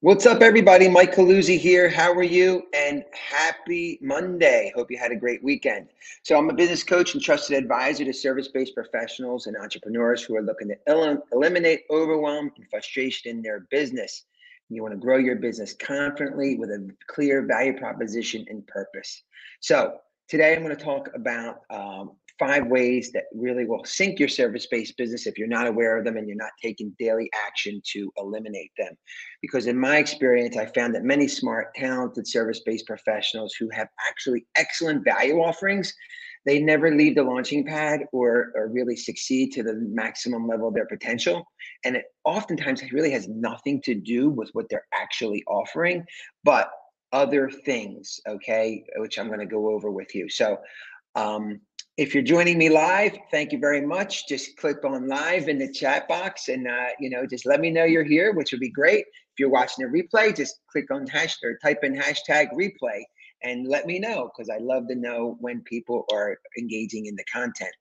What's up, everybody? Mike Coluzzi here. How are you? And happy Monday. Hope you had a great weekend. So, I'm a business coach and trusted advisor to service based professionals and entrepreneurs who are looking to el- eliminate overwhelm and frustration in their business. You want to grow your business confidently with a clear value proposition and purpose. So, today I'm going to talk about um, five ways that really will sink your service based business if you're not aware of them and you're not taking daily action to eliminate them. Because in my experience, I found that many smart, talented service based professionals who have actually excellent value offerings. They never leave the launching pad or, or really succeed to the maximum level of their potential. And it oftentimes really has nothing to do with what they're actually offering, but other things, okay, which I'm going to go over with you. So, um, if you're joining me live, thank you very much. Just click on live in the chat box and, uh, you know, just let me know you're here, which would be great. If you're watching a replay, just click on hashtag or type in hashtag replay and let me know because I love to know when people are engaging in the content.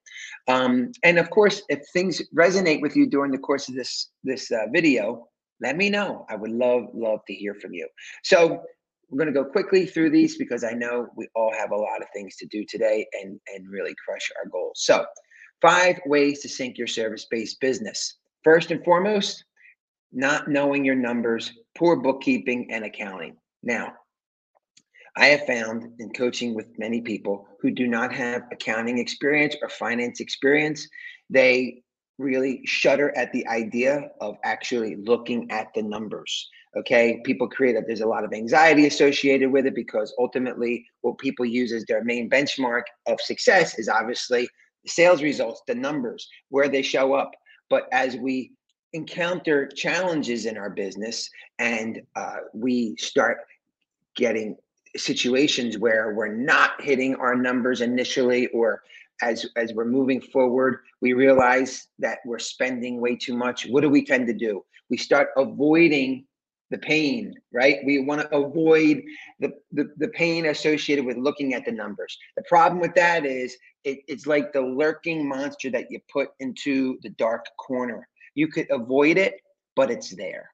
Um, and of course, if things resonate with you during the course of this this uh, video, let me know. I would love love to hear from you. So we're going to go quickly through these because I know we all have a lot of things to do today and, and really crush our goals. So, five ways to sink your service based business. First and foremost, not knowing your numbers, poor bookkeeping and accounting. Now, I have found in coaching with many people who do not have accounting experience or finance experience, they really shudder at the idea of actually looking at the numbers. Okay, people create that there's a lot of anxiety associated with it because ultimately, what people use as their main benchmark of success is obviously the sales results, the numbers, where they show up. But as we encounter challenges in our business and uh, we start getting situations where we're not hitting our numbers initially or as as we're moving forward we realize that we're spending way too much what do we tend to do we start avoiding the pain right we want to avoid the, the the pain associated with looking at the numbers the problem with that is it, it's like the lurking monster that you put into the dark corner you could avoid it but it's there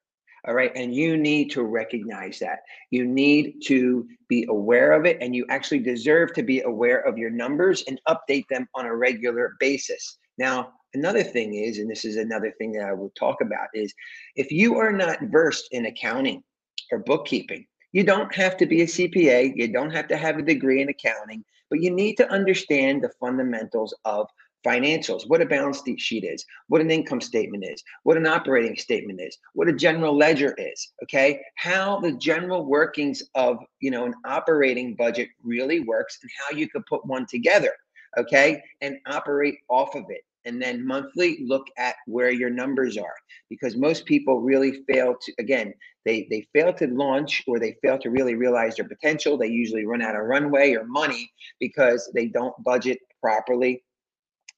all right. And you need to recognize that. You need to be aware of it. And you actually deserve to be aware of your numbers and update them on a regular basis. Now, another thing is, and this is another thing that I will talk about, is if you are not versed in accounting or bookkeeping, you don't have to be a CPA, you don't have to have a degree in accounting, but you need to understand the fundamentals of financials, what a balance sheet is, what an income statement is, what an operating statement is, what a general ledger is, okay? How the general workings of, you know, an operating budget really works and how you could put one together, okay? And operate off of it. And then monthly look at where your numbers are because most people really fail to again, they they fail to launch or they fail to really realize their potential. They usually run out of runway or money because they don't budget properly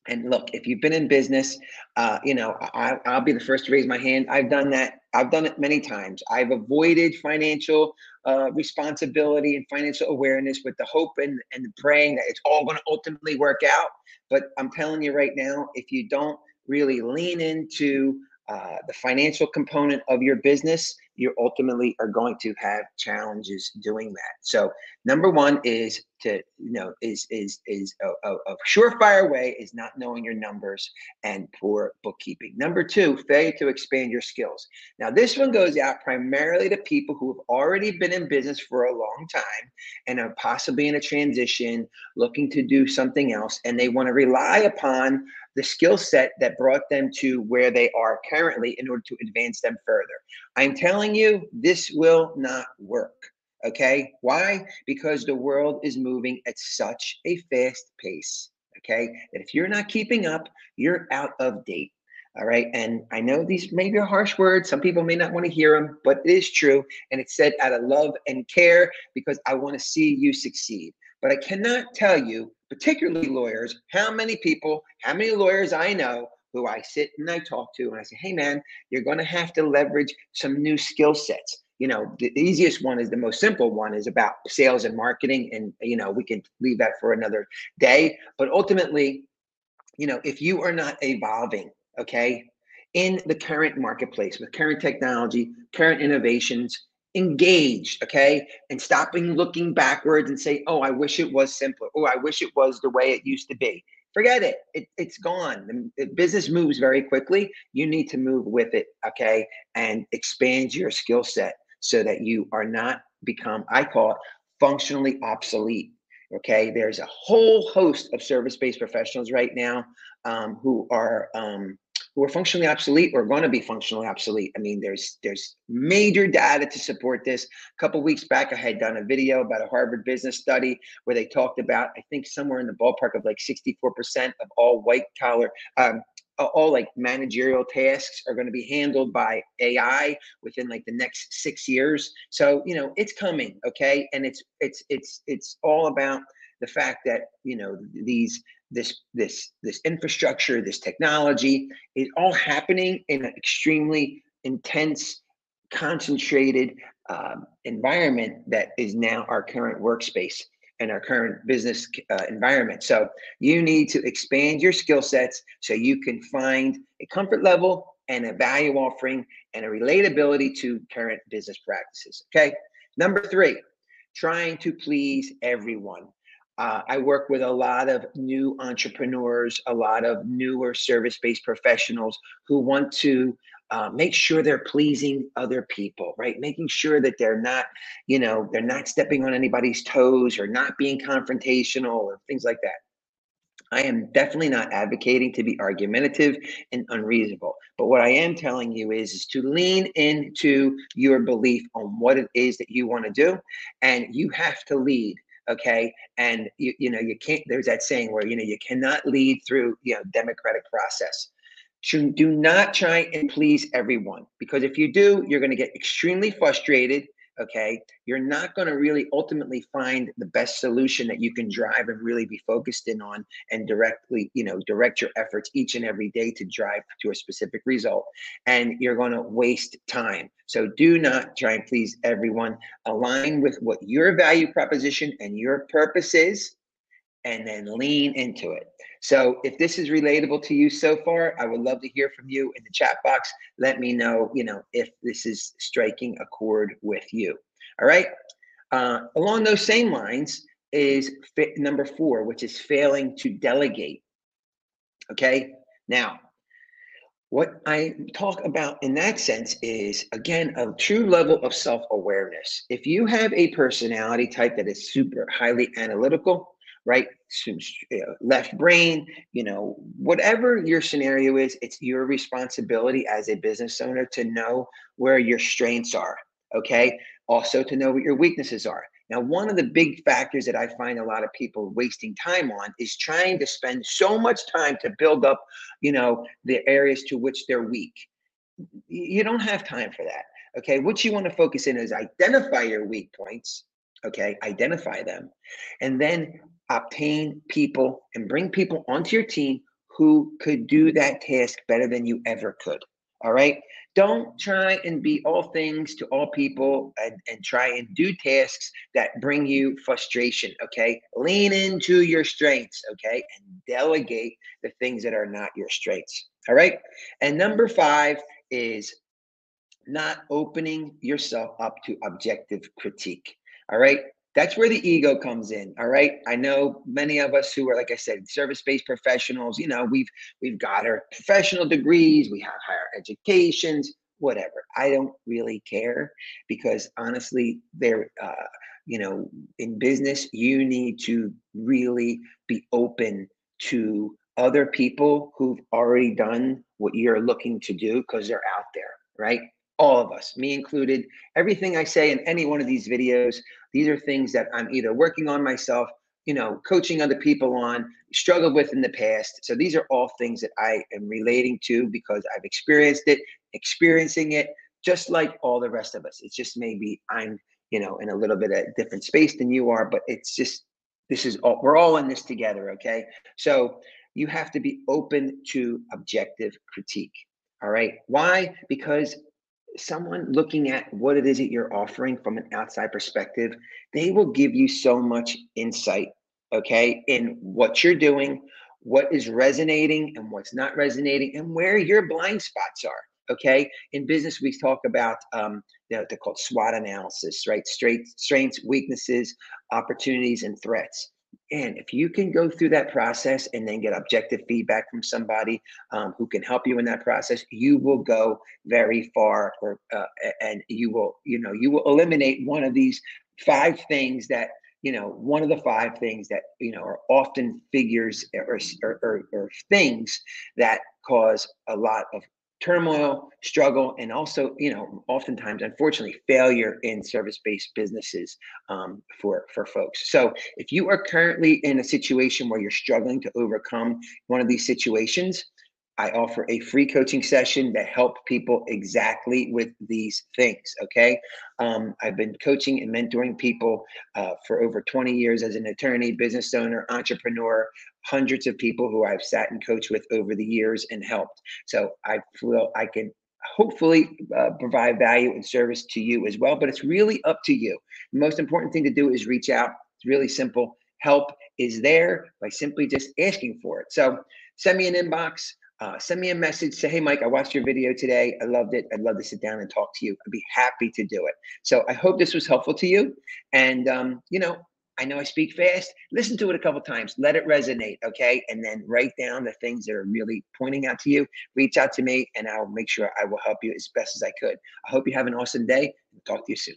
and look, if you've been in business, uh, you know, I, i'll be the first to raise my hand. I've done that. I've done it many times. I've avoided financial uh, responsibility and financial awareness with the hope and, and the praying that it's all going to ultimately work out. But I'm telling you right now, if you don't really lean into uh, the financial component of your business, you ultimately are going to have challenges doing that. So number one is to you know is is is a, a, a, surefire way is not knowing your numbers and poor bookkeeping. Number two, failure to expand your skills. Now this one goes out primarily to people who have already been in business for a long time and are possibly in a transition, looking to do something else, and they want to rely upon the skill set that brought them to where they are currently in order to advance them further. I'm telling you, this will not work. Okay. Why? Because the world is moving at such a fast pace. Okay. That if you're not keeping up, you're out of date. All right. And I know these may be harsh words. Some people may not want to hear them, but it is true. And it's said out of love and care because I want to see you succeed. But I cannot tell you particularly lawyers, how many people, how many lawyers I know who I sit and I talk to and I say, hey man, you're going to have to leverage some new skill sets. You know, the easiest one is the most simple one is about sales and marketing. And, you know, we can leave that for another day. But ultimately, you know, if you are not evolving, okay, in the current marketplace with current technology, current innovations, engaged, okay? And stopping looking backwards and say, oh, I wish it was simpler. Oh, I wish it was the way it used to be. Forget it. it it's gone. The, the business moves very quickly. You need to move with it, okay? And expand your skill set so that you are not become, I call it functionally obsolete. Okay, there's a whole host of service-based professionals right now um, who are um, who are functionally obsolete or going to be functionally obsolete. I mean, there's there's major data to support this. A couple weeks back, I had done a video about a Harvard business study where they talked about, I think, somewhere in the ballpark of like 64% of all white collar, um, all like managerial tasks are going to be handled by AI within like the next six years. So you know, it's coming, okay, and it's it's it's it's all about the fact that you know these this this this infrastructure, this technology is all happening in an extremely intense, concentrated um, environment that is now our current workspace and our current business uh, environment. So you need to expand your skill sets so you can find a comfort level and a value offering and a relatability to current business practices. Okay. Number three, trying to please everyone. Uh, I work with a lot of new entrepreneurs, a lot of newer service based professionals who want to uh, make sure they're pleasing other people, right? Making sure that they're not, you know, they're not stepping on anybody's toes or not being confrontational or things like that. I am definitely not advocating to be argumentative and unreasonable. But what I am telling you is, is to lean into your belief on what it is that you want to do. And you have to lead okay? And you, you know you can't there's that saying where you know you cannot lead through you know democratic process. Do not try and please everyone because if you do you're going to get extremely frustrated okay? You're not going to really ultimately find the best solution that you can drive and really be focused in on and directly you know direct your efforts each and every day to drive to a specific result. And you're going to waste time. So do not try and please everyone. Align with what your value proposition and your purpose is and then lean into it so if this is relatable to you so far, I would love to hear from you in the chat box. Let me know, you know, if this is striking a chord with you. All right. Uh, along those same lines is number four, which is failing to delegate. Okay. Now, what I talk about in that sense is, again, a true level of self awareness. If you have a personality type that is super highly analytical, right? Left brain, you know, whatever your scenario is, it's your responsibility as a business owner to know where your strengths are. Okay. Also, to know what your weaknesses are. Now, one of the big factors that I find a lot of people wasting time on is trying to spend so much time to build up, you know, the areas to which they're weak. You don't have time for that. Okay. What you want to focus in is identify your weak points. Okay. Identify them. And then obtain people and bring people onto your team who could do that task better than you ever could. All right. Don't try and be all things to all people and, and try and do tasks that bring you frustration. Okay. Lean into your strengths. Okay. And delegate the things that are not your strengths. All right. And number five is not opening yourself up to objective critique. All right. That's where the ego comes in. All right. I know many of us who are, like I said, service-based professionals, you know, we've we've got our professional degrees, we have higher educations, whatever. I don't really care because honestly, they're uh, you know, in business, you need to really be open to other people who've already done what you're looking to do because they're out there, right? All of us, me included. Everything I say in any one of these videos, these are things that I'm either working on myself, you know, coaching other people on, struggled with in the past. So these are all things that I am relating to because I've experienced it, experiencing it, just like all the rest of us. It's just maybe I'm, you know, in a little bit of different space than you are, but it's just this is all we're all in this together, okay? So you have to be open to objective critique. All right. Why? Because someone looking at what it is that you're offering from an outside perspective, they will give you so much insight, okay, in what you're doing, what is resonating and what's not resonating and where your blind spots are okay? In business we talk about um, they're, they're called swot analysis right? Straight strengths weaknesses opportunities and threats and if you can go through that process and then get objective feedback from somebody um, who can help you in that process you will go very far or uh, and you will you know you will eliminate one of these five things that you know one of the five things that you know are often figures or, or, or, or things that cause a lot of turmoil, struggle, and also, you know, oftentimes, unfortunately, failure in service-based businesses um, for for folks. So, if you are currently in a situation where you're struggling to overcome one of these situations, I offer a free coaching session that help people exactly with these things. Okay. Um, I've been coaching and mentoring people uh, for over 20 years as an attorney, business owner, entrepreneur, hundreds of people who I've sat and coached with over the years and helped. So I feel I can hopefully uh, provide value and service to you as well, but it's really up to you. The most important thing to do is reach out. It's really simple. Help is there by simply just asking for it. So send me an inbox uh, send me a message. Say, hey, Mike, I watched your video today. I loved it. I'd love to sit down and talk to you. I'd be happy to do it. So I hope this was helpful to you. And, um, you know, I know I speak fast. Listen to it a couple times. Let it resonate, okay? And then write down the things that are really pointing out to you. Reach out to me, and I'll make sure I will help you as best as I could. I hope you have an awesome day. Talk to you soon.